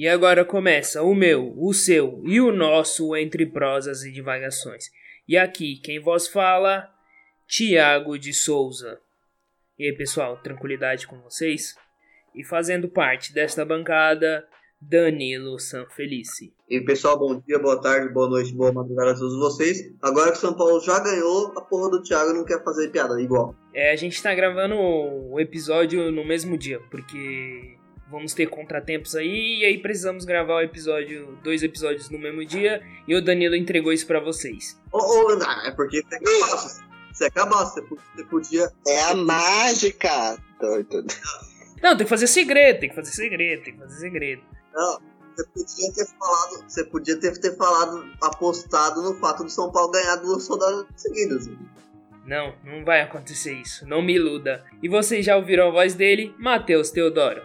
E agora começa o meu, o seu e o nosso entre prosas e divagações. E aqui quem vos fala, Tiago de Souza. E aí pessoal, tranquilidade com vocês? E fazendo parte desta bancada, Danilo Sanfelice. E pessoal, bom dia, boa tarde, boa noite, boa madrugada a todos vocês. Agora que o São Paulo já ganhou, a porra do Thiago não quer fazer piada igual. É, a gente tá gravando o episódio no mesmo dia, porque vamos ter contratempos aí e aí precisamos gravar o episódio, dois episódios no mesmo dia e o Danilo entregou isso para vocês. Ô, oh, oh, é porque você acabasse, você acabasse, você podia. É a mágica! Doido. Não, tem que fazer segredo, tem que fazer segredo, tem que fazer segredo. Não, você podia ter falado, você podia ter, ter falado, apostado no fato do São Paulo ganhar duas rodadas seguidas. Não, não vai acontecer isso, não me iluda. E vocês já ouviram a voz dele, Matheus Teodoro.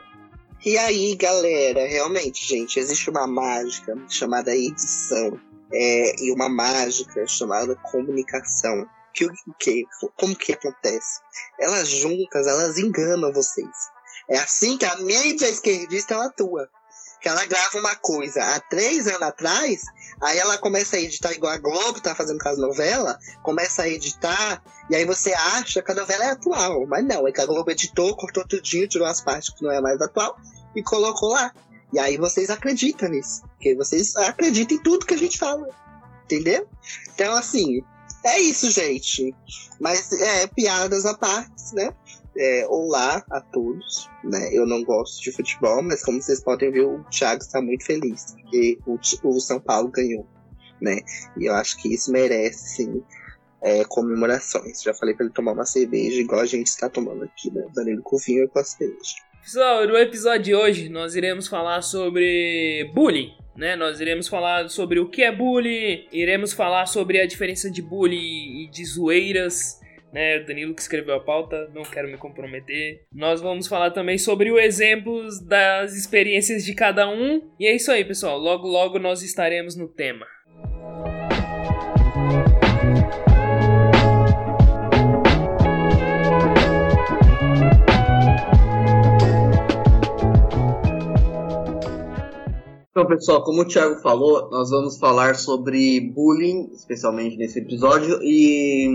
E aí, galera, realmente, gente, existe uma mágica chamada edição é, e uma mágica chamada comunicação. Que, que, como que acontece? Elas juntas, elas enganam vocês. É assim que a mídia esquerdista ela atua. Que ela grava uma coisa há três anos atrás, aí ela começa a editar igual a Globo tá fazendo com as novelas, começa a editar, e aí você acha que a novela é atual. Mas não, é que a Globo editou, cortou tudinho, tirou as partes que não é mais atual, e colocou lá. E aí vocês acreditam nisso. Porque vocês acreditam em tudo que a gente fala. Entendeu? Então, assim, é isso, gente. Mas é piadas à parte, né? É, olá a todos. Né? Eu não gosto de futebol, mas como vocês podem ver, o Thiago está muito feliz porque o, o São Paulo ganhou. Né? E eu acho que isso merece, sim, é, comemorações. Já falei para ele tomar uma cerveja, igual a gente está tomando aqui, né? Danilo com vinho e com a cerveja. Pessoal, no episódio de hoje nós iremos falar sobre bullying. Né? Nós iremos falar sobre o que é bullying, iremos falar sobre a diferença de bullying e de zoeiras, né? O Danilo que escreveu a pauta, não quero me comprometer. Nós vamos falar também sobre os exemplos das experiências de cada um. E é isso aí, pessoal. Logo, logo nós estaremos no tema. Então, pessoal, como o Thiago falou, nós vamos falar sobre bullying, especialmente nesse episódio, e,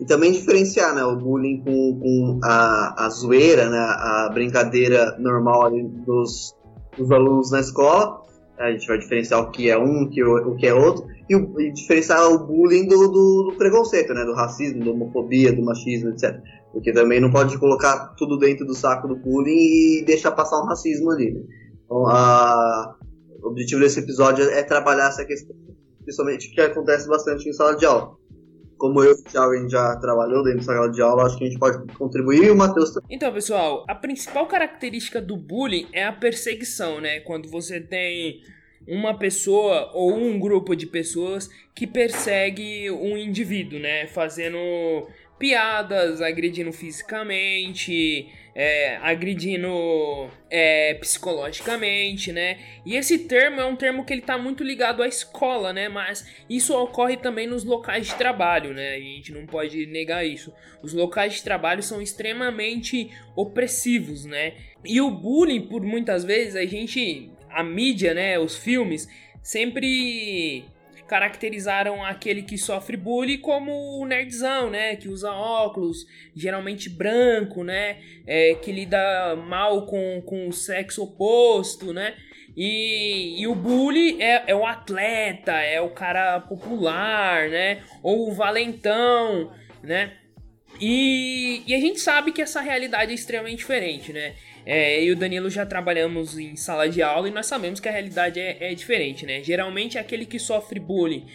e também diferenciar né, o bullying com, com a, a zoeira, né, a brincadeira normal dos, dos alunos na escola. A gente vai diferenciar o que é um, o que, o que é outro, e, o, e diferenciar o bullying do, do, do, preconceito, né, do racismo, da homofobia, do machismo, etc. Porque também não pode colocar tudo dentro do saco do bullying e deixar passar um racismo ali. Né? Então, a o objetivo desse episódio é trabalhar essa questão, principalmente que acontece bastante em sala de aula. Como eu e o Thiago já trabalhou dentro da sala de aula, acho que a gente pode contribuir e o Matheus também. Então, pessoal, a principal característica do bullying é a perseguição, né? Quando você tem uma pessoa ou um grupo de pessoas que persegue um indivíduo, né? Fazendo piadas, agredindo fisicamente, é, agredindo é, psicologicamente, né? E esse termo é um termo que ele tá muito ligado à escola, né? Mas isso ocorre também nos locais de trabalho, né? A gente não pode negar isso. Os locais de trabalho são extremamente opressivos, né? E o bullying, por muitas vezes, a gente, a mídia, né? Os filmes sempre caracterizaram aquele que sofre bullying como o nerdzão, né? Que usa óculos, geralmente branco, né? É, que lida mal com, com o sexo oposto, né? E, e o bully é, é o atleta, é o cara popular, né? Ou o valentão, né? E, e a gente sabe que essa realidade é extremamente diferente, né? É, eu e o Danilo já trabalhamos em sala de aula e nós sabemos que a realidade é, é diferente, né? Geralmente é aquele que sofre bullying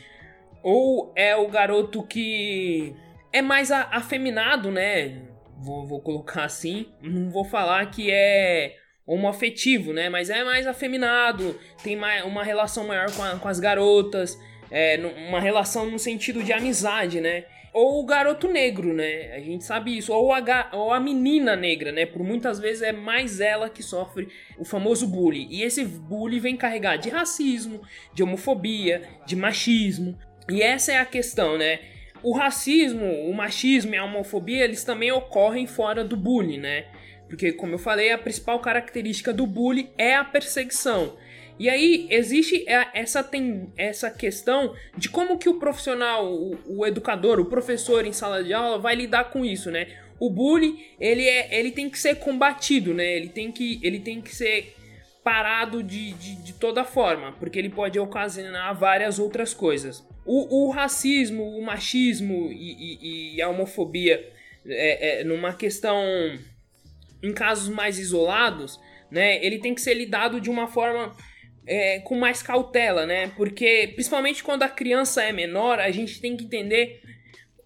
ou é o garoto que é mais afeminado, né? Vou, vou colocar assim. Não vou falar que é homoafetivo, né? Mas é mais afeminado, tem mais, uma relação maior com, a, com as garotas, é, uma relação no sentido de amizade, né? Ou o garoto negro, né? A gente sabe isso. Ou a, ou a menina negra, né? Por muitas vezes é mais ela que sofre o famoso bullying. E esse bullying vem carregado de racismo, de homofobia, de machismo. E essa é a questão, né? O racismo, o machismo e a homofobia, eles também ocorrem fora do bullying, né? Porque, como eu falei, a principal característica do bullying é a perseguição. E aí existe essa, tem, essa questão de como que o profissional, o, o educador, o professor em sala de aula vai lidar com isso, né? O bullying, ele, é, ele tem que ser combatido, né? Ele tem que, ele tem que ser parado de, de, de toda forma, porque ele pode ocasionar várias outras coisas. O, o racismo, o machismo e, e, e a homofobia, é, é, numa questão em casos mais isolados, né? Ele tem que ser lidado de uma forma é, com mais cautela, né? Porque, principalmente quando a criança é menor, a gente tem que entender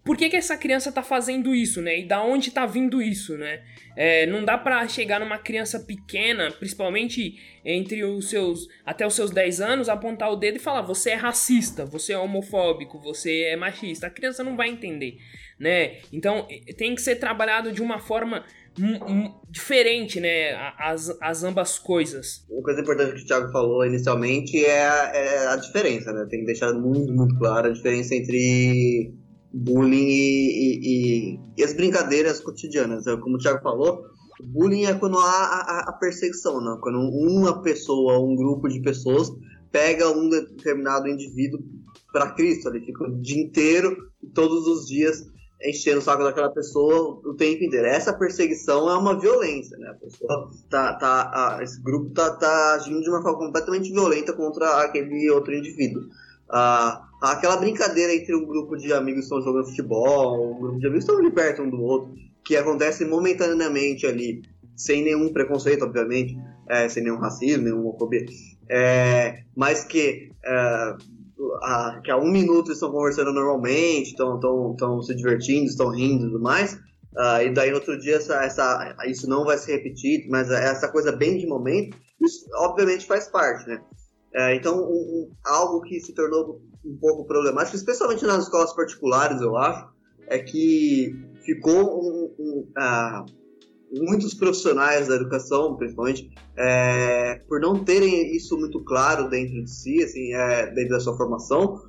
por que, que essa criança tá fazendo isso, né? E da onde tá vindo isso, né? É, não dá para chegar numa criança pequena, principalmente entre os seus até os seus 10 anos, apontar o dedo e falar: "Você é racista, você é homofóbico, você é machista". A criança não vai entender, né? Então, tem que ser trabalhado de uma forma diferente, né? As, as ambas coisas. Uma coisa importante que o Thiago falou inicialmente é a, é a diferença, né? Tem que deixar muito, muito claro a diferença entre bullying e, e, e, as brincadeiras cotidianas. É, como o Thiago falou, bullying é quando há a, a, perseguição, né? quando uma pessoa, um grupo de pessoas pega um determinado indivíduo para Cristo, ele fica o dia inteiro, todos os dias enchendo o saco daquela pessoa o tempo inteiro. Essa perseguição é uma violência, né? A pessoa tá, tá, esse grupo tá, tá agindo de uma forma completamente violenta contra aquele outro indivíduo. Ah, aquela brincadeira entre um grupo de amigos que estão jogando futebol, um grupo de amigos que estão ali perto um do outro, que acontece momentaneamente ali, sem nenhum preconceito, obviamente, é, sem nenhum racismo, nenhuma homofobia, é, mas que é, a, que há um minuto estão conversando normalmente, estão se divertindo, estão rindo e tudo mais, uh, e daí no outro dia essa, essa, isso não vai se repetir, mas essa coisa bem de momento, isso obviamente faz parte, né? Uh, então, um, um, algo que se tornou um pouco problemático, especialmente nas escolas particulares, eu acho, é que ficou um, um uh, muitos profissionais da educação, principalmente, é, por não terem isso muito claro dentro de si, assim, é, dentro da sua formação,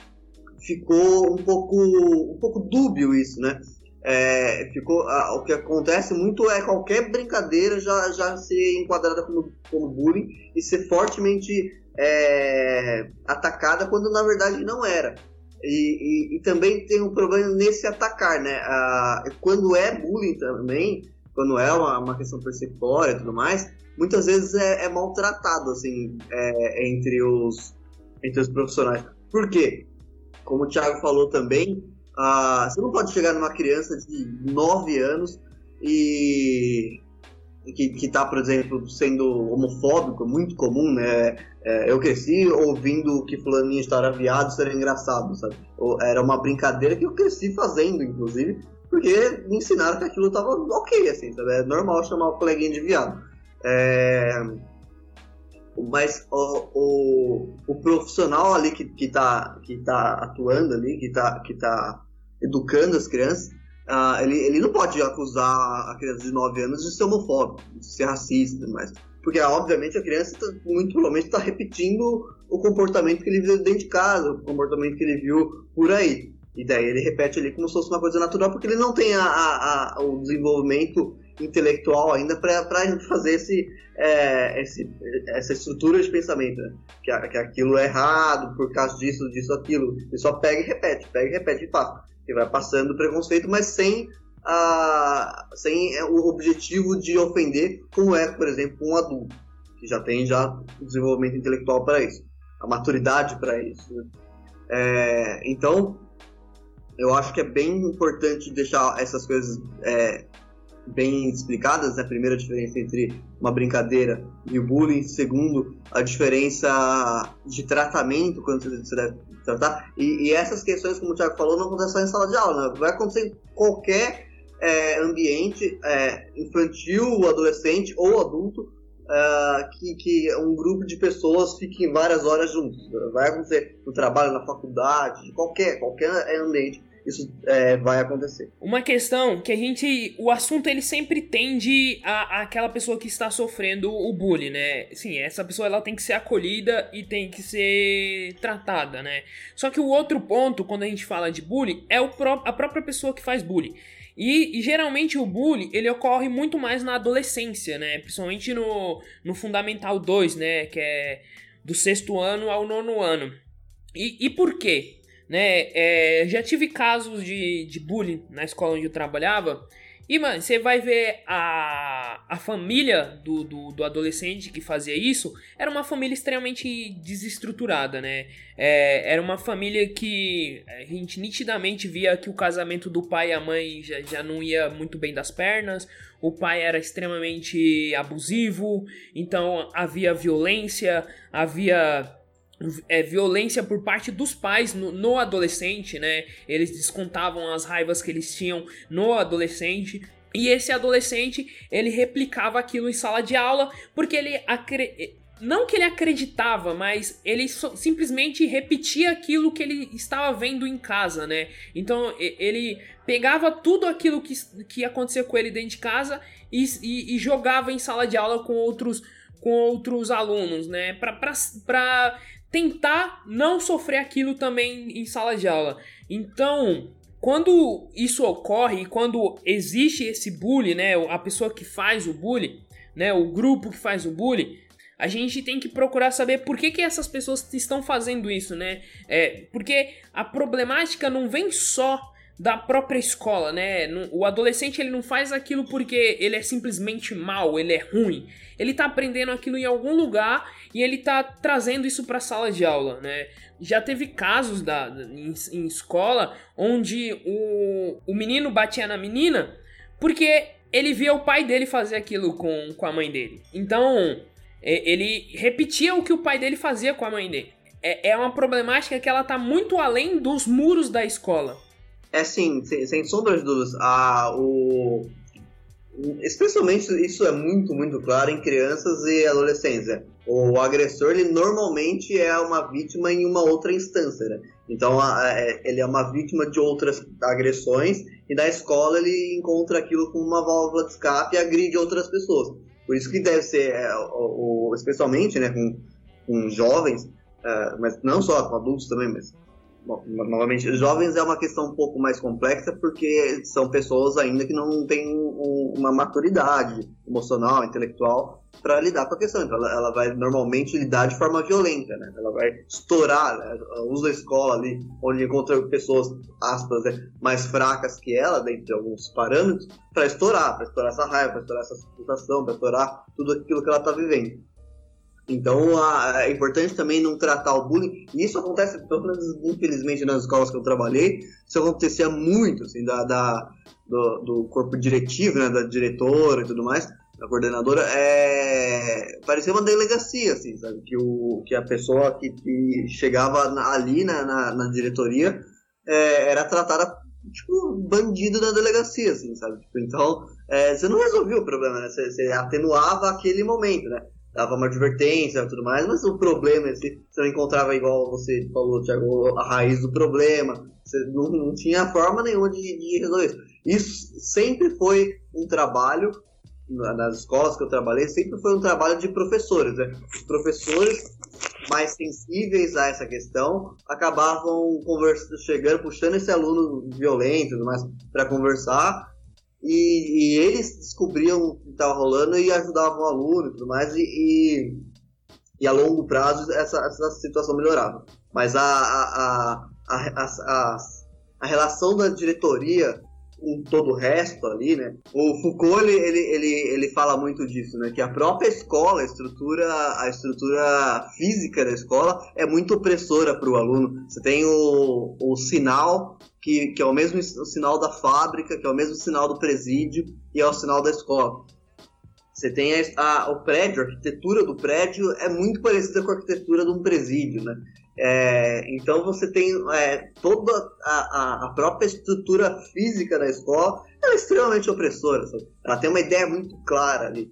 ficou um pouco, um pouco dúbio isso, né? É, ficou, o que acontece muito é qualquer brincadeira já, já ser enquadrada como, como bullying e ser fortemente é, atacada quando na verdade não era. E, e, e, também tem um problema nesse atacar, né? Quando é bullying também, quando é uma, uma questão persecutória e tudo mais, muitas vezes é, é maltratado, assim, é, entre, os, entre os profissionais. Por quê? Como o Thiago falou também, você não pode chegar numa criança de 9 anos e que, que tá, por exemplo, sendo homofóbico, muito comum, né? É, eu cresci ouvindo que fulaninho estar viado ser engraçado, sabe? Era uma brincadeira que eu cresci fazendo, inclusive, porque me ensinaram que aquilo tava ok, assim, sabe? É normal chamar o coleguinha de viado. É... Mas o, o, o, profissional ali que, que, tá, que tá atuando ali, que tá, que tá educando as crianças, uh, ele, ele não pode acusar a criança de 9 anos de ser homofóbico, de ser racista, mas porque obviamente a criança tá, muito provavelmente está repetindo o comportamento que ele viu dentro de casa, o comportamento que ele viu por aí. E daí ele repete ali como se fosse uma coisa natural, porque ele não tem a, a, a o desenvolvimento intelectual ainda para fazer esse, é, esse, essa estrutura de pensamento. Né? Que, que aquilo é errado por causa disso, disso, aquilo. Ele só pega e repete, pega e repete e passa. E vai passando o preconceito, mas sem, a, sem o objetivo de ofender, como é, por exemplo, um adulto, que já tem já o desenvolvimento intelectual para isso, a maturidade para isso. Né? É, então, eu acho que é bem importante deixar essas coisas é, bem explicadas. Né? A primeira diferença entre uma brincadeira e o bullying. Segundo, a diferença de tratamento quando você deve tratar. E, e essas questões, como o Thiago falou, não acontecem só em sala de aula. Né? Vai acontecer em qualquer é, ambiente é, infantil, adolescente ou adulto. Uh, que, que um grupo de pessoas fique várias horas juntos. Vai acontecer no trabalho, na faculdade, qualquer, qualquer ambiente isso é, vai acontecer. Uma questão que a gente. O assunto ele sempre tende a, a, aquela pessoa que está sofrendo o bullying, né? Sim, essa pessoa ela tem que ser acolhida e tem que ser tratada, né? Só que o outro ponto, quando a gente fala de bullying, é o pró a própria pessoa que faz bullying. E, e, geralmente o bullying ele ocorre muito mais na adolescência, né? Principalmente no, no Fundamental 2, né? Que é do sexto ano ao nono ano. E, e por quê? Né? É, já tive casos de, de bullying na escola onde eu trabalhava e, mano, você vai ver a, a família do, do, do, adolescente que fazia isso era uma família extremamente desestruturada, né? É, era uma família que a gente nitidamente via que o casamento do pai e a mãe já, já não ia muito bem das pernas, o pai era extremamente abusivo, então havia violência, havia é, violência por parte dos pais no, no, adolescente, né? Eles descontavam as raivas que eles tinham no adolescente. E esse adolescente, ele replicava aquilo em sala de aula, porque ele acre... não que ele acreditava, mas ele so, simplesmente repetia aquilo que ele estava vendo em casa, né? Então ele pegava tudo aquilo que, que acontecia com ele dentro de casa e, e, e jogava em sala de aula com outros com outros alunos, né? Pra tentar não sofrer aquilo também em sala de aula. Então, quando isso ocorre, quando existe esse bullying, né, a pessoa que faz o bullying, né, o grupo que faz o bullying, a gente tem que procurar saber por que, que essas pessoas estão fazendo isso, né? É, porque a problemática não vem só da própria escola, né? O adolescente ele não faz aquilo porque ele é simplesmente mal, ele é ruim. Ele tá aprendendo aquilo em algum lugar e ele tá trazendo isso para a sala de aula, né? Já teve casos da, em, em escola onde o, o menino batia na menina porque ele via o pai dele fazer aquilo com, com a mãe dele. Então, é, ele repetia o que o pai dele fazia com a mãe dele. É, é uma problemática que ela tá muito além dos muros da escola. É sim, sem, sem sombra de dúvidas. O, especialmente isso é muito, muito claro em crianças e adolescentes. O agressor, ele normalmente é uma vítima em uma outra instância. Né? Então, é, ele é uma vítima de outras agressões e na escola ele encontra aquilo como uma válvula de escape e agride outras pessoas. Por isso que deve ser, é, especialmente né, com, com jovens, é, mas não só com adultos também, mas Bom, novamente, jovens é uma questão um pouco mais complexa porque são pessoas ainda que não têm um, uma maturidade emocional, intelectual para lidar com a questão. Então, ela, ela, vai normalmente lidar de forma violenta, né? Ela vai estourar, né? usa a escola ali, onde encontra pessoas, aspas, né? mais fracas que ela, dentro de alguns parâmetros, para estourar, para estourar essa raiva, para estourar essa situação, para estourar tudo aquilo que ela está vivendo. Então a, é importante também não tratar o bullying. E isso acontece, infelizmente nas escolas que eu trabalhei, isso acontecia muito, assim, da, da do, do, corpo diretivo, né, da diretora e tudo mais, da coordenadora, é, parecia uma delegacia, assim, sabe? Que, o, que a pessoa que, que chegava ali na, na, na diretoria é, era tratada tipo bandido da delegacia, assim, sabe? Tipo, então, é, você não resolvia o problema, né? Você, você atenuava aquele momento, né? Dava uma advertência e tudo mais, mas o problema, se você não encontrava, igual você falou, Thiago, a raiz do problema, você não, não tinha forma nenhuma de, de resolver isso. Isso sempre foi um trabalho, nas escolas que eu trabalhei, sempre foi um trabalho de professores. Né? Os professores mais sensíveis a essa questão acabavam conversando, chegando, puxando esse aluno violento e mais para conversar e, e, eles descobriam o que estava rolando e ajudavam o aluno e tudo mais, e, e, e, a longo prazo essa, essa situação melhorava. Mas a, a, a, a, a relação da diretoria com todo o resto ali, né? O Foucault ele, ele, ele, ele fala muito disso, né? Que a própria escola, a estrutura, a estrutura física da escola é muito opressora para o aluno. Você tem o, o sinal que, que é o mesmo sinal da fábrica, que é o mesmo sinal do presídio e é o sinal da escola. Você tem a, a, o prédio, a arquitetura do prédio é muito parecida com a arquitetura de um presídio, né? É, então você tem é, toda a, a, própria estrutura física da escola é extremamente opressora. Sabe? Ela tem uma ideia muito clara ali.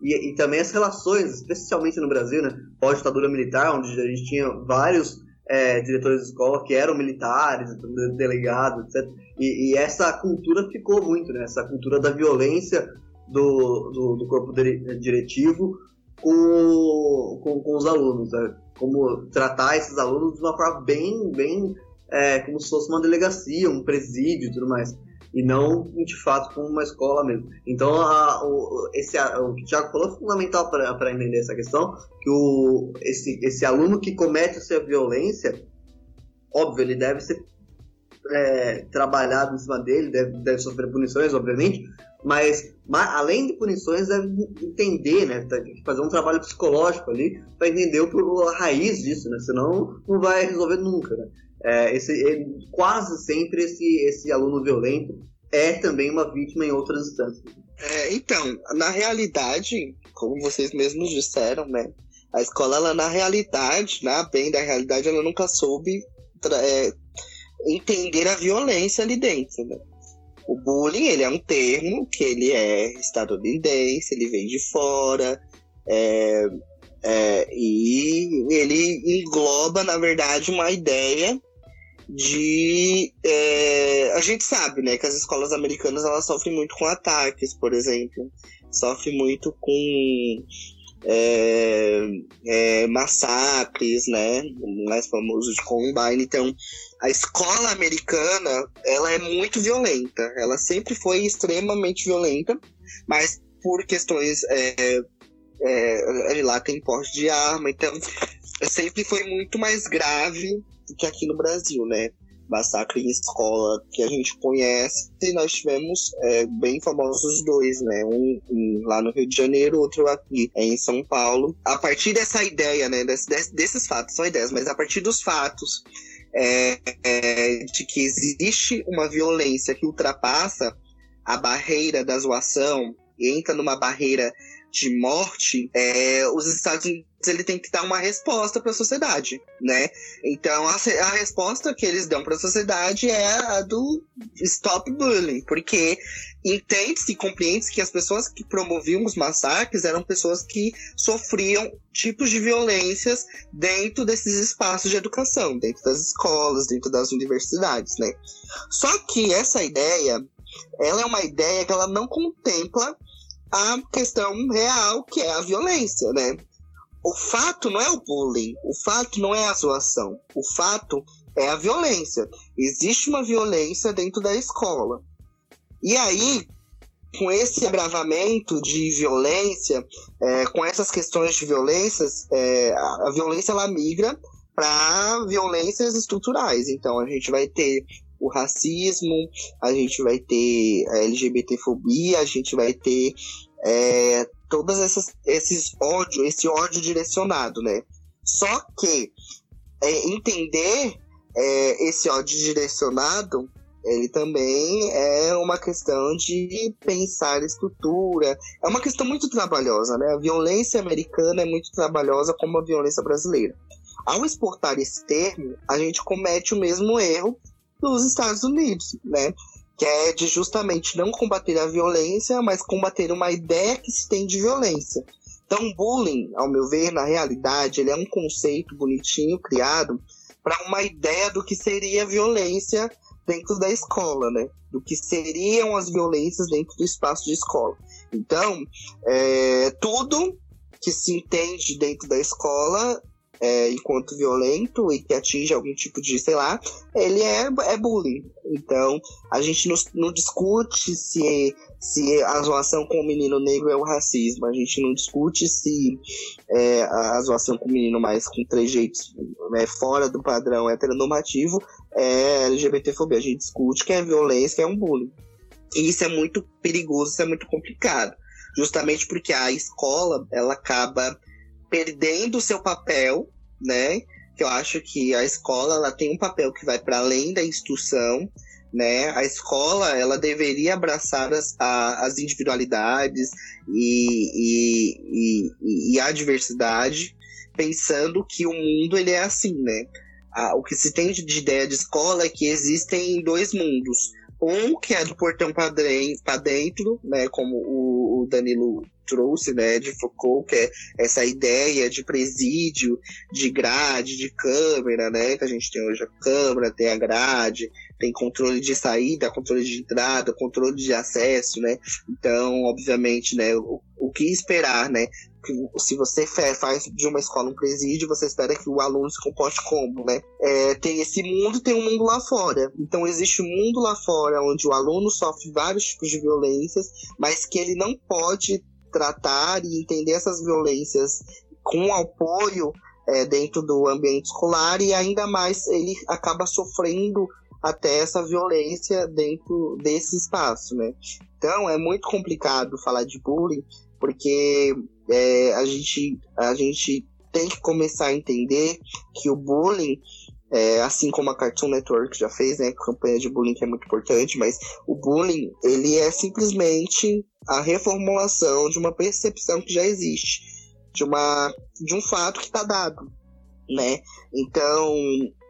E, e, também as relações, especialmente no Brasil, né? Pós-ditadura militar, onde a gente tinha vários é, diretores de escola que eram militares, delegados, etc. E, e, essa cultura ficou muito, né? Essa cultura da violência do, do, do corpo diretivo com, com, com os alunos, né? Como tratar esses alunos de uma forma bem, bem é, como se fosse uma delegacia, um presídio e tudo mais. e não de fato como uma escola mesmo. Então, a, o, esse, a, o que o Thiago falou é fundamental para entender essa questão, que o, esse, esse aluno que comete essa violência, óbvio, ele deve ser é, trabalhado em cima dele, deve, deve sofrer punições, obviamente, mas, mas, além de punições, deve entender, né? Que fazer um trabalho psicológico ali para entender o, a raiz disso, né? Senão não vai resolver nunca, né? É, esse, ele, quase sempre esse, esse aluno violento é também uma vítima em outras instâncias. É, então, na realidade, como vocês mesmos disseram, né? A escola, ela, na realidade, na bem da realidade, ela nunca soube é, entender a violência ali dentro, né? O bullying, ele é um termo que ele é estadunidense, ele vem de fora, é, é, e ele engloba, na verdade, uma ideia de é, a gente sabe né que as escolas americanas elas sofrem muito com ataques por exemplo sofrem muito com é, é, massacres né o mais famoso de Columbine então a escola americana ela é muito violenta ela sempre foi extremamente violenta mas por questões é, é, lá tem porte de arma então sempre foi muito mais grave que aqui no Brasil, né? Massacre em escola que a gente conhece, e nós tivemos é, bem famosos dois, né? Um, um, lá no Rio de Janeiro, outro aqui em São Paulo. A partir dessa ideia, né? Des, desses fatos, são ideias, mas a partir dos fatos é, é, de que existe uma violência que ultrapassa a barreira da zoação e entra numa barreira de morte, é, os Estados Unidos ele tem que dar uma resposta para a sociedade, né? Então a, a resposta que eles dão para a sociedade é a do stop bullying, porque entende-se e compreende-se que as pessoas que promoviam os massacres eram pessoas que sofriam tipos de violências dentro desses espaços de educação, dentro das escolas, dentro das universidades, né? Só que essa ideia, ela é uma ideia que ela não contempla a questão real, que é a violência, né? O fato não é o bullying, o fato não é a zoação, o fato é a violência. Existe uma violência dentro da escola. E aí, com esse agravamento de violência, é, com essas questões de violências, é, a, a violência ela migra para violências estruturais. Então, a gente vai ter o racismo, a gente vai ter a LGBTfobia, a gente vai ter é, todas essas esses ódio, esse ódio direcionado, né? Só que é, entender é, esse ódio direcionado, ele também é uma questão de pensar estrutura. É uma questão muito trabalhosa, né? A violência americana é muito trabalhosa como a violência brasileira. Ao exportar esse termo, a gente comete o mesmo erro dos Estados Unidos, né? Que é de justamente não combater a violência, mas combater uma ideia que se tem de violência. Então, bullying, ao meu ver, na realidade, ele é um conceito bonitinho criado para uma ideia do que seria violência dentro da escola, né? Do que seriam as violências dentro do espaço de escola. Então, é, tudo que se entende dentro da escola é, enquanto violento e que atinge algum tipo de, sei lá, ele é, é bullying. Então, a gente não, não discute se, se a zoação com o menino negro é o racismo, a gente não discute se é, a zoação com o menino mais com trejeitos é, fora do padrão heteronormativo é LGBTfobia. A gente discute que é violência, que é um bullying. E isso é muito perigoso, isso é muito complicado. Justamente porque a escola, ela acaba perdendo o seu papel, né? Que eu acho que a escola ela tem um papel que vai para além da instrução, né? A escola ela deveria abraçar as, a, as individualidades e, e, e, e, a diversidade, pensando que o mundo ele é assim, né? o que se tem de ideia de escola é que existem dois mundos. Um que é do portão para dentro, né? Como o, Danilo trouxe, né, de Foucault, que é essa ideia de presídio, de grade, de câmera, né, que a gente tem hoje a câmera, tem a grade, tem controle de saída, controle de entrada, controle de acesso, né, então, obviamente, né, o, o que esperar, né, se você faz de uma escola um presídio, você espera que o aluno se comporte como, né? É, tem esse mundo tem um mundo lá fora. Então existe um mundo lá fora onde o aluno sofre vários tipos de violências, mas que ele não pode tratar e entender essas violências com apoio é, dentro do ambiente escolar e ainda mais ele acaba sofrendo até essa violência dentro desse espaço, né? Então é muito complicado falar de bullying porque é, a, gente, a gente tem que começar a entender que o bullying é, assim como a Cartoon Network já fez, né, campanha de bullying que é muito importante, mas o bullying ele é simplesmente a reformulação de uma percepção que já existe, de uma de um fato que está dado, né? Então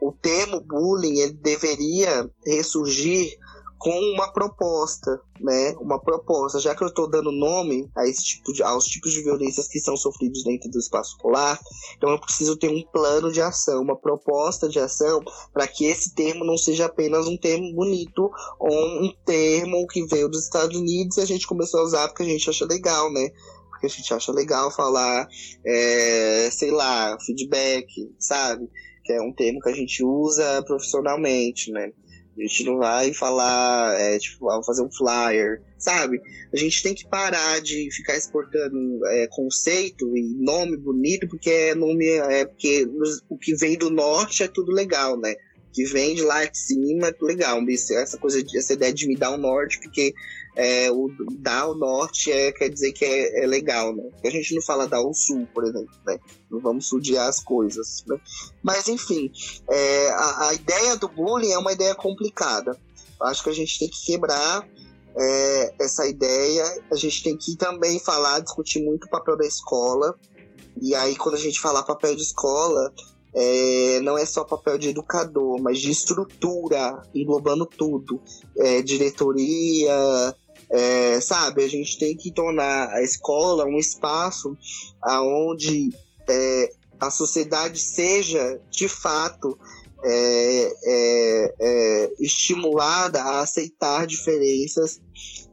o termo bullying ele deveria ressurgir com uma proposta, né? Uma proposta, já que eu estou dando nome a esse tipo de, aos tipos de violências que são sofridos dentro do espaço escolar, então eu preciso ter um plano de ação, uma proposta de ação, para que esse termo não seja apenas um termo bonito ou um termo que veio dos Estados Unidos e a gente começou a usar porque a gente acha legal, né? Porque a gente acha legal falar, é, sei lá, feedback, sabe? Que é um termo que a gente usa profissionalmente, né? A gente não vai falar, é, tipo, ah, fazer um flyer, sabe? A gente tem que parar de ficar exportando é, conceito e nome bonito, porque é nome, é porque o que vem do norte é tudo legal, né? Que vem de lá de cima é legal. Essa coisa, essa ideia de me dar o norte, porque é, o dar o norte é, quer dizer que é, é, legal, né? A gente não fala dar o sul, por exemplo, né? Não vamos sudiar as coisas, né? Mas, enfim, é, a, a, ideia do bullying é uma ideia complicada. Acho que a gente tem que quebrar é, essa ideia. A gente tem que também falar, discutir muito o papel da escola. E aí, quando a gente falar papel de escola, é, não é só papel de educador, mas de estrutura, englobando tudo. É, diretoria, é, sabe, a gente tem que tornar a escola um espaço onde é, a sociedade seja, de fato, é, é, é, estimulada a aceitar diferenças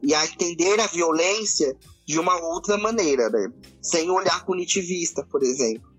e a entender a violência de uma outra maneira, né? sem olhar punitivista, por exemplo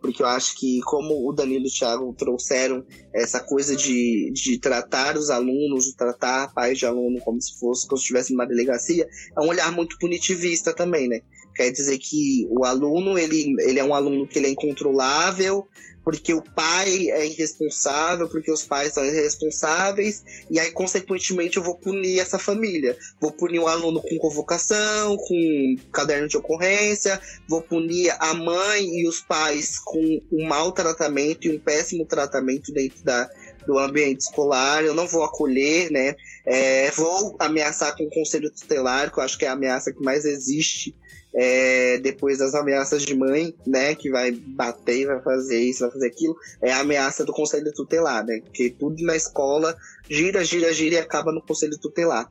porque eu acho que como o Danilo e o Thiago trouxeram essa coisa de, de tratar os alunos, de tratar pais de aluno como se fosse como se estivesse numa delegacia, é um olhar muito punitivista também, né? Quer dizer que o aluno, ele, ele é um aluno que ele é incontrolável, porque o pai é irresponsável, porque os pais são irresponsáveis, e aí, consequentemente, eu vou punir essa família. Vou punir o aluno com convocação, com caderno de ocorrência, vou punir a mãe e os pais com um mau tratamento e um péssimo tratamento dentro da, do ambiente escolar, eu não vou acolher, né? É, vou ameaçar com o conselho tutelar, que eu acho que é a ameaça que mais existe é, depois das ameaças de mãe, né, que vai bater, vai fazer isso, vai fazer aquilo, é a ameaça do conselho tutelar, né, porque tudo na escola gira, gira, gira e acaba no conselho tutelar.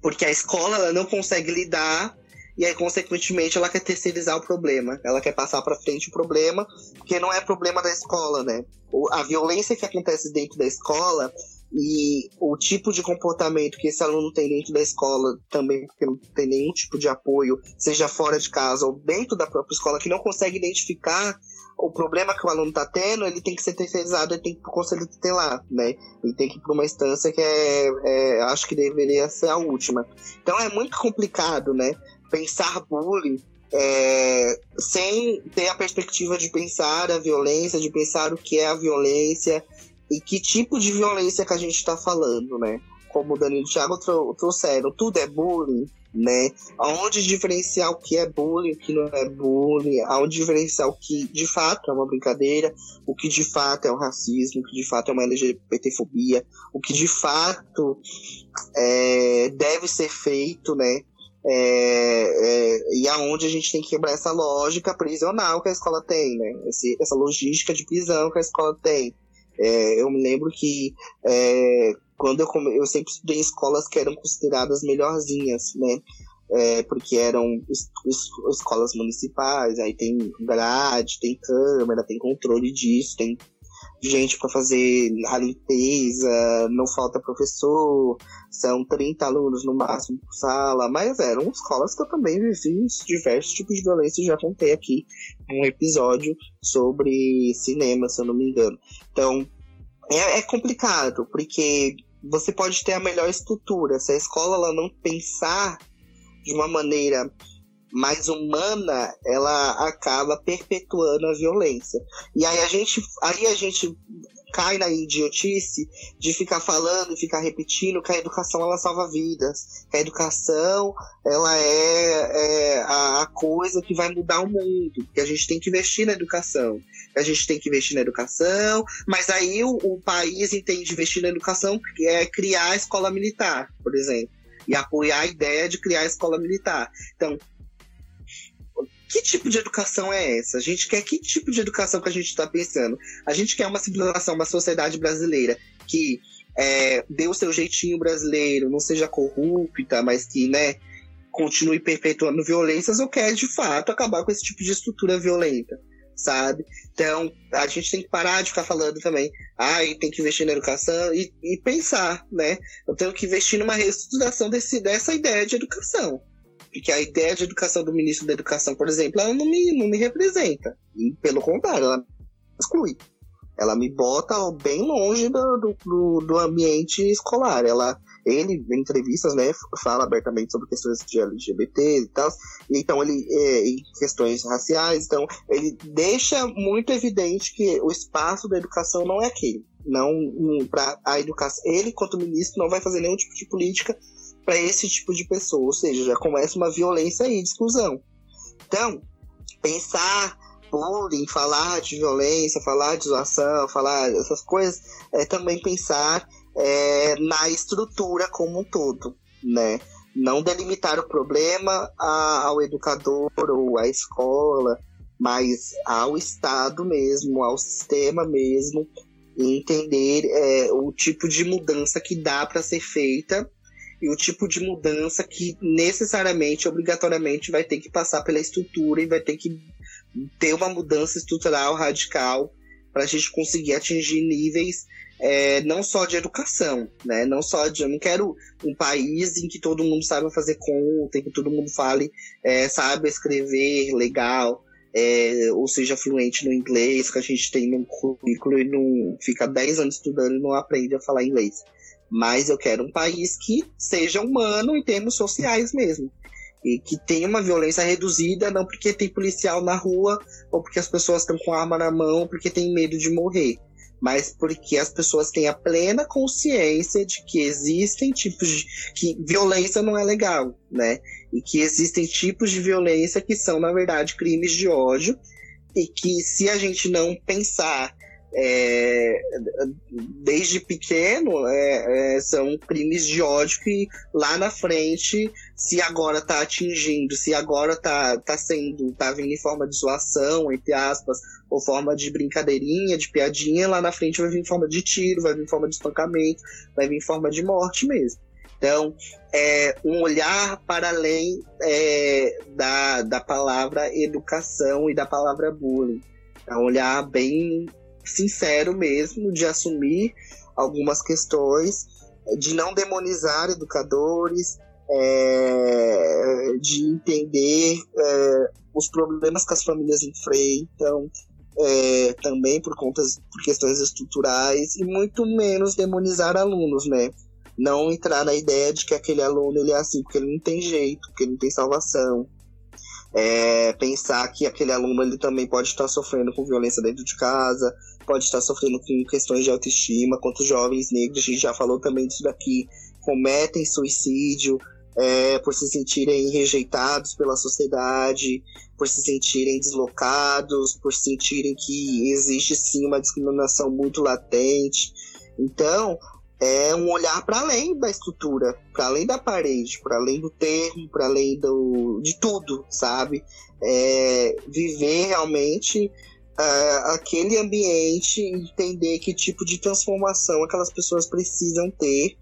Porque a escola ela não consegue lidar e aí, consequentemente, ela quer terceirizar o problema. Ela quer passar para frente o problema, porque não é problema da escola, né? A violência que acontece dentro da escola e o tipo de comportamento que esse aluno tem dentro da escola também, porque não tem nenhum tipo de apoio, seja fora de casa ou dentro da própria escola, que não consegue identificar o problema que o aluno está tendo, ele tem que ser terceirizado, ele tem que ir para o conselho tutelar, né? Ele tem que ir para uma instância que é, é, acho que deveria ser a última. Então é muito complicado, né? Pensar bullying é, sem ter a perspectiva de pensar a violência, de pensar o que é a violência, e que tipo de violência que a gente está falando, né? Como o Danilo e o Thiago trouxeram, tudo é bullying, né? Aonde diferenciar o que é bullying, o que não é bullying, aonde diferenciar o que de fato é uma brincadeira, o que de fato é o racismo, o que de fato é uma LGBTfobia, o que de fato é, deve ser feito, né? É, é, e aonde a gente tem que quebrar essa lógica prisional que a escola tem, né? Esse, essa logística de prisão que a escola tem. É, eu me lembro que é, quando eu, eu sempre estudei escolas que eram consideradas melhorzinhas, né? É, porque eram es, es, escolas municipais, aí tem grade, tem câmera, tem controle disso, tem gente para fazer a limpeza, não falta professor, são 30 alunos no máximo por sala, mas eram escolas que eu também vivi diversos tipos de violência, já contei aqui um episódio sobre cinema, se eu não me engano. Então, é, é complicado, porque você pode ter a melhor estrutura, se a escola ela não pensar de uma maneira mais humana, ela acaba perpetuando a violência. E aí a gente, aí a gente cai na idiotice de ficar falando e ficar repetindo que a educação ela salva vidas, que a educação ela é, é a, a, coisa que vai mudar o mundo, que a gente tem que investir na educação, que a gente tem que investir na educação, mas aí o, o país entende investir na educação é criar a escola militar, por exemplo, e apoiar a ideia de criar a escola militar. Então que tipo de educação é essa? A gente quer que tipo de educação que a gente está pensando? A gente quer uma civilização, uma sociedade brasileira que é, dê o seu jeitinho brasileiro, não seja corrupta, mas que, né, continue perpetuando violências ou quer, de fato, acabar com esse tipo de estrutura violenta, sabe? Então, a gente tem que parar de ficar falando também, ah, tem que investir na educação e, e pensar, né? Eu tenho que investir numa reestruturação desse, dessa ideia de educação. Porque a ideia de educação do ministro da Educação, por exemplo, ela não me, não me representa. E, pelo contrário, ela me exclui. Ela me bota bem longe do, do, do ambiente escolar. Ela, ele, em entrevistas, né, fala abertamente sobre questões de LGBT e tal. Então, ele, é, em questões raciais, então, ele deixa muito evidente que o espaço da educação não é aquele. Não, para a educação. Ele, quanto ministro, não vai fazer nenhum tipo de política para esse tipo de pessoa, ou seja, já começa uma violência aí de exclusão. Então, pensar bullying, falar de violência, falar de zoação, falar essas coisas, é também pensar é, na estrutura como um todo, né? Não delimitar o problema ao educador ou à escola, mas ao Estado mesmo, ao sistema mesmo, entender é, o tipo de mudança que dá para ser feita e o tipo de mudança que necessariamente, obrigatoriamente, vai ter que passar pela estrutura e vai ter que ter uma mudança estrutural radical para a gente conseguir atingir níveis é, não só de educação, né? Não só de eu não quero um país em que todo mundo saiba fazer conta, em que todo mundo fale, é, saiba escrever legal, é, ou seja fluente no inglês que a gente tem no currículo e não fica 10 anos estudando e não aprende a falar inglês. Mas eu quero um país que seja humano em termos sociais mesmo. E que tenha uma violência reduzida, não porque tem policial na rua, ou porque as pessoas estão com arma na mão, porque tem medo de morrer. Mas porque as pessoas têm a plena consciência de que existem tipos de. que violência não é legal, né? E que existem tipos de violência que são, na verdade, crimes de ódio. E que se a gente não pensar é, desde pequeno é, é, são crimes de ódio que lá na frente, se agora está atingindo, se agora está tá sendo, tá vindo em forma de zoação, entre aspas, ou forma de brincadeirinha, de piadinha, lá na frente vai vir em forma de tiro, vai vir em forma de espancamento, vai vir em forma de morte mesmo. Então, é um olhar para além é, da, da palavra educação e da palavra bullying. É um olhar bem sincero mesmo, de assumir algumas questões, de não demonizar educadores, é, de entender é, os problemas que as famílias enfrentam, é, também por contas por questões estruturais e muito menos demonizar alunos, né? Não entrar na ideia de que aquele aluno ele é assim porque ele não tem jeito, porque ele não tem salvação, é, pensar que aquele aluno ele também pode estar sofrendo com violência dentro de casa, pode estar sofrendo com questões de autoestima, quantos jovens negros, a gente já falou também disso daqui, cometem suicídio é, por se sentirem rejeitados pela sociedade, por se sentirem deslocados, por sentirem que existe sim uma discriminação muito latente. Então, é um olhar para além da estrutura, para além da parede, para além do termo, para além do, de tudo, sabe? É, viver realmente uh, aquele ambiente, entender que tipo de transformação aquelas pessoas precisam ter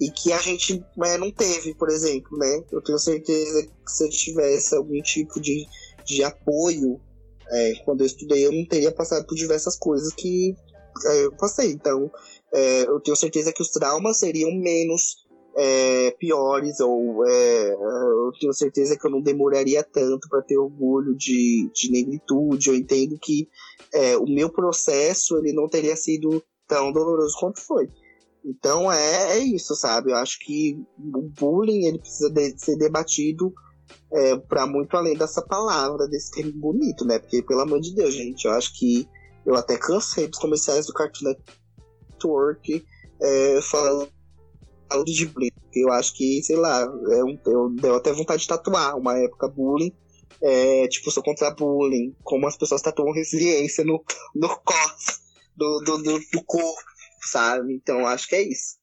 e que a gente é, não teve, por exemplo, né? Eu tenho certeza que se eu tivesse algum tipo de, de apoio é, quando eu estudei, eu não teria passado por diversas coisas que é, eu passei. Então, é, eu tenho certeza que os traumas seriam menos é, piores, ou é, eu tenho certeza que eu não demoraria tanto para ter orgulho de, de negritude. Eu entendo que é, o meu processo ele não teria sido tão doloroso quanto foi. Então é, é isso, sabe? Eu acho que o bullying ele precisa de, ser debatido é, para muito além dessa palavra, desse termo bonito, né? Porque, pelo amor de Deus, gente, eu acho que eu até cansei dos comerciais do Cartoon Network é, falando de bullying. Eu acho que, sei lá, é um, eu deu até vontade de tatuar uma época bullying. É, tipo, sou contra bullying, como as pessoas tatuam resiliência no, no cos do, do, do, do corpo, sabe? Então acho que é isso.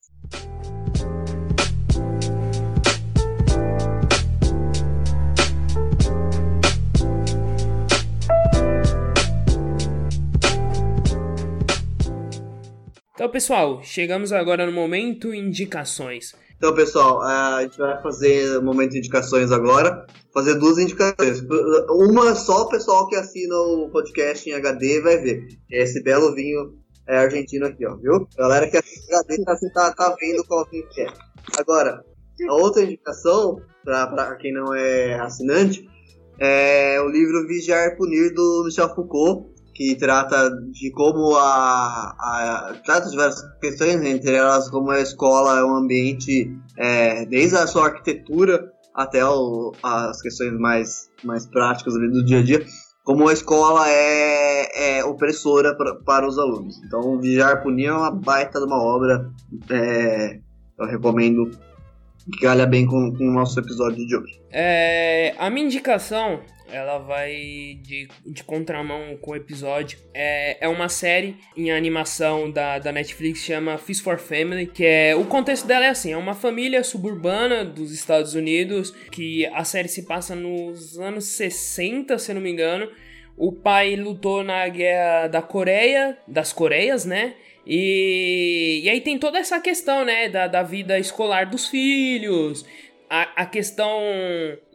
Então, pessoal, chegamos agora no momento indicações. Então, pessoal, a gente vai fazer o momento de indicações agora. Fazer duas indicações. Uma só o pessoal que assina o podcast em HD vai ver. Esse belo vinho é argentino aqui, ó, viu? Galera que assina HD tá, tá, tá vendo qual vinho que é. Agora, a outra indicação, para quem não é assinante, é o livro Vigiar e Punir do Michel Foucault que trata de como a, a trata de várias questões, entre elas como a escola é um ambiente é, desde a sua arquitetura até o, as questões mais, mais práticas ali do dia a dia, como a escola é, é opressora pra, para os alunos. Então, Vigiar Punir é uma baita de uma obra, é, eu recomendo que calha bem com, com o nosso episódio de hoje. É, a minha indicação ela vai de, de contramão com o episódio. É, é uma série em animação da, da Netflix chama Fist for Family, que é o contexto dela é assim, é uma família suburbana dos Estados Unidos, que a série se passa nos anos 60, se não me engano. O pai lutou na guerra da Coreia, das Coreias, né? E, e aí tem toda essa questão, né, da, da vida escolar dos filhos, a, a questão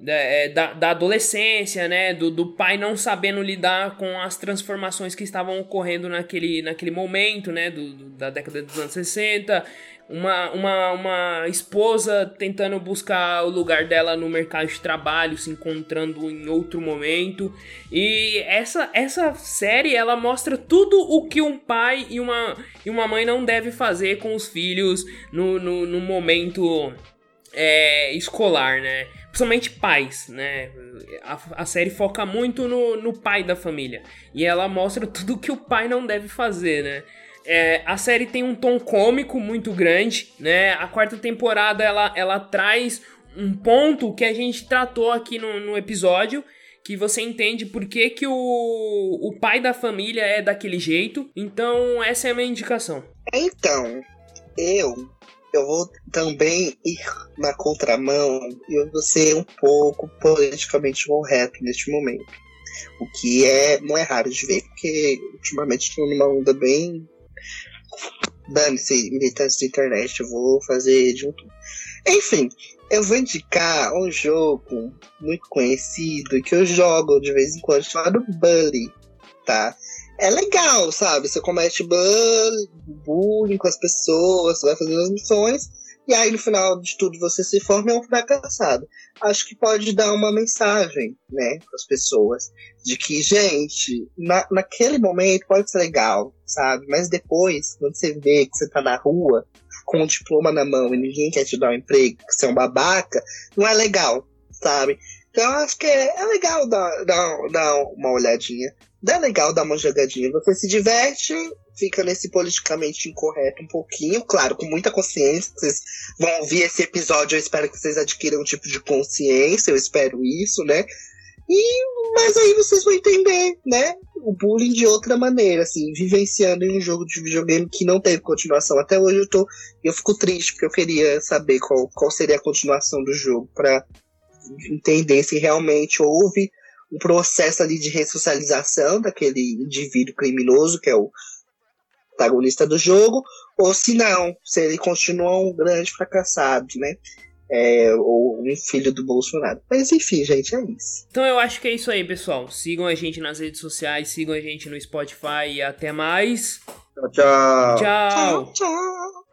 da, é, da, da, adolescência, né? Do, do pai não sabendo lidar com as transformações que estavam ocorrendo naquele, naquele momento, né? Do, do, da década dos anos 60. Uma, uma, uma esposa tentando buscar o lugar dela no mercado de trabalho, se encontrando em outro momento. E essa, essa série, ela mostra tudo o que um pai e uma, e uma mãe não deve fazer com os filhos no, no, no momento é, escolar, né? Principalmente pais, né? A, a série foca muito no, no pai da família. E ela mostra tudo que o pai não deve fazer, né? É, a série tem um tom cômico muito grande, né? A quarta temporada ela, ela traz um ponto que a gente tratou aqui no, no episódio, que você entende por que, que o, o pai da família é daquele jeito. Então, essa é a minha indicação. Então, eu eu vou também ir na contramão e eu vou ser um pouco politicamente correto neste momento. O que é não é raro de ver, porque ultimamente estou numa onda bem. Dane-se, militantes da internet, eu vou fazer de um tudo. Enfim, eu vou indicar um jogo muito conhecido que eu jogo de vez em quando chamado Bully, tá? É legal, sabe? Você comete bullying com as pessoas, você vai fazendo as missões, e aí no final de tudo você se forma e é um fracassado. Acho que pode dar uma mensagem, né, para as pessoas, de que, gente, na, naquele momento pode ser legal, sabe? Mas depois, quando você vê que você tá na rua, com um diploma na mão e ninguém quer te dar um emprego, que você é um babaca, não é legal, sabe? Então acho que é, é legal dar, dar, dar uma olhadinha. É legal dar uma jogadinha. Você se diverte, fica nesse politicamente incorreto um pouquinho, claro, com muita consciência. Vocês vão ouvir esse episódio, eu espero que vocês adquiram um tipo de consciência, eu espero isso, né? E, mas aí vocês vão entender, né? O bullying de outra maneira, assim, vivenciando em um jogo de videogame que não teve continuação. Até hoje eu tô. Eu fico triste, porque eu queria saber qual, qual seria a continuação do jogo para entender se realmente houve um processo ali de ressocialização daquele indivíduo criminoso, que é o protagonista do jogo, ou se não, se ele continua um grande fracassado, né? É, ou um filho do Bolsonaro. Mas enfim, gente, é isso. Então eu acho que é isso aí, pessoal. Sigam a gente nas redes sociais, sigam a gente no Spotify e até mais. Tchau, tchau. Tchau. Tchau, tchau.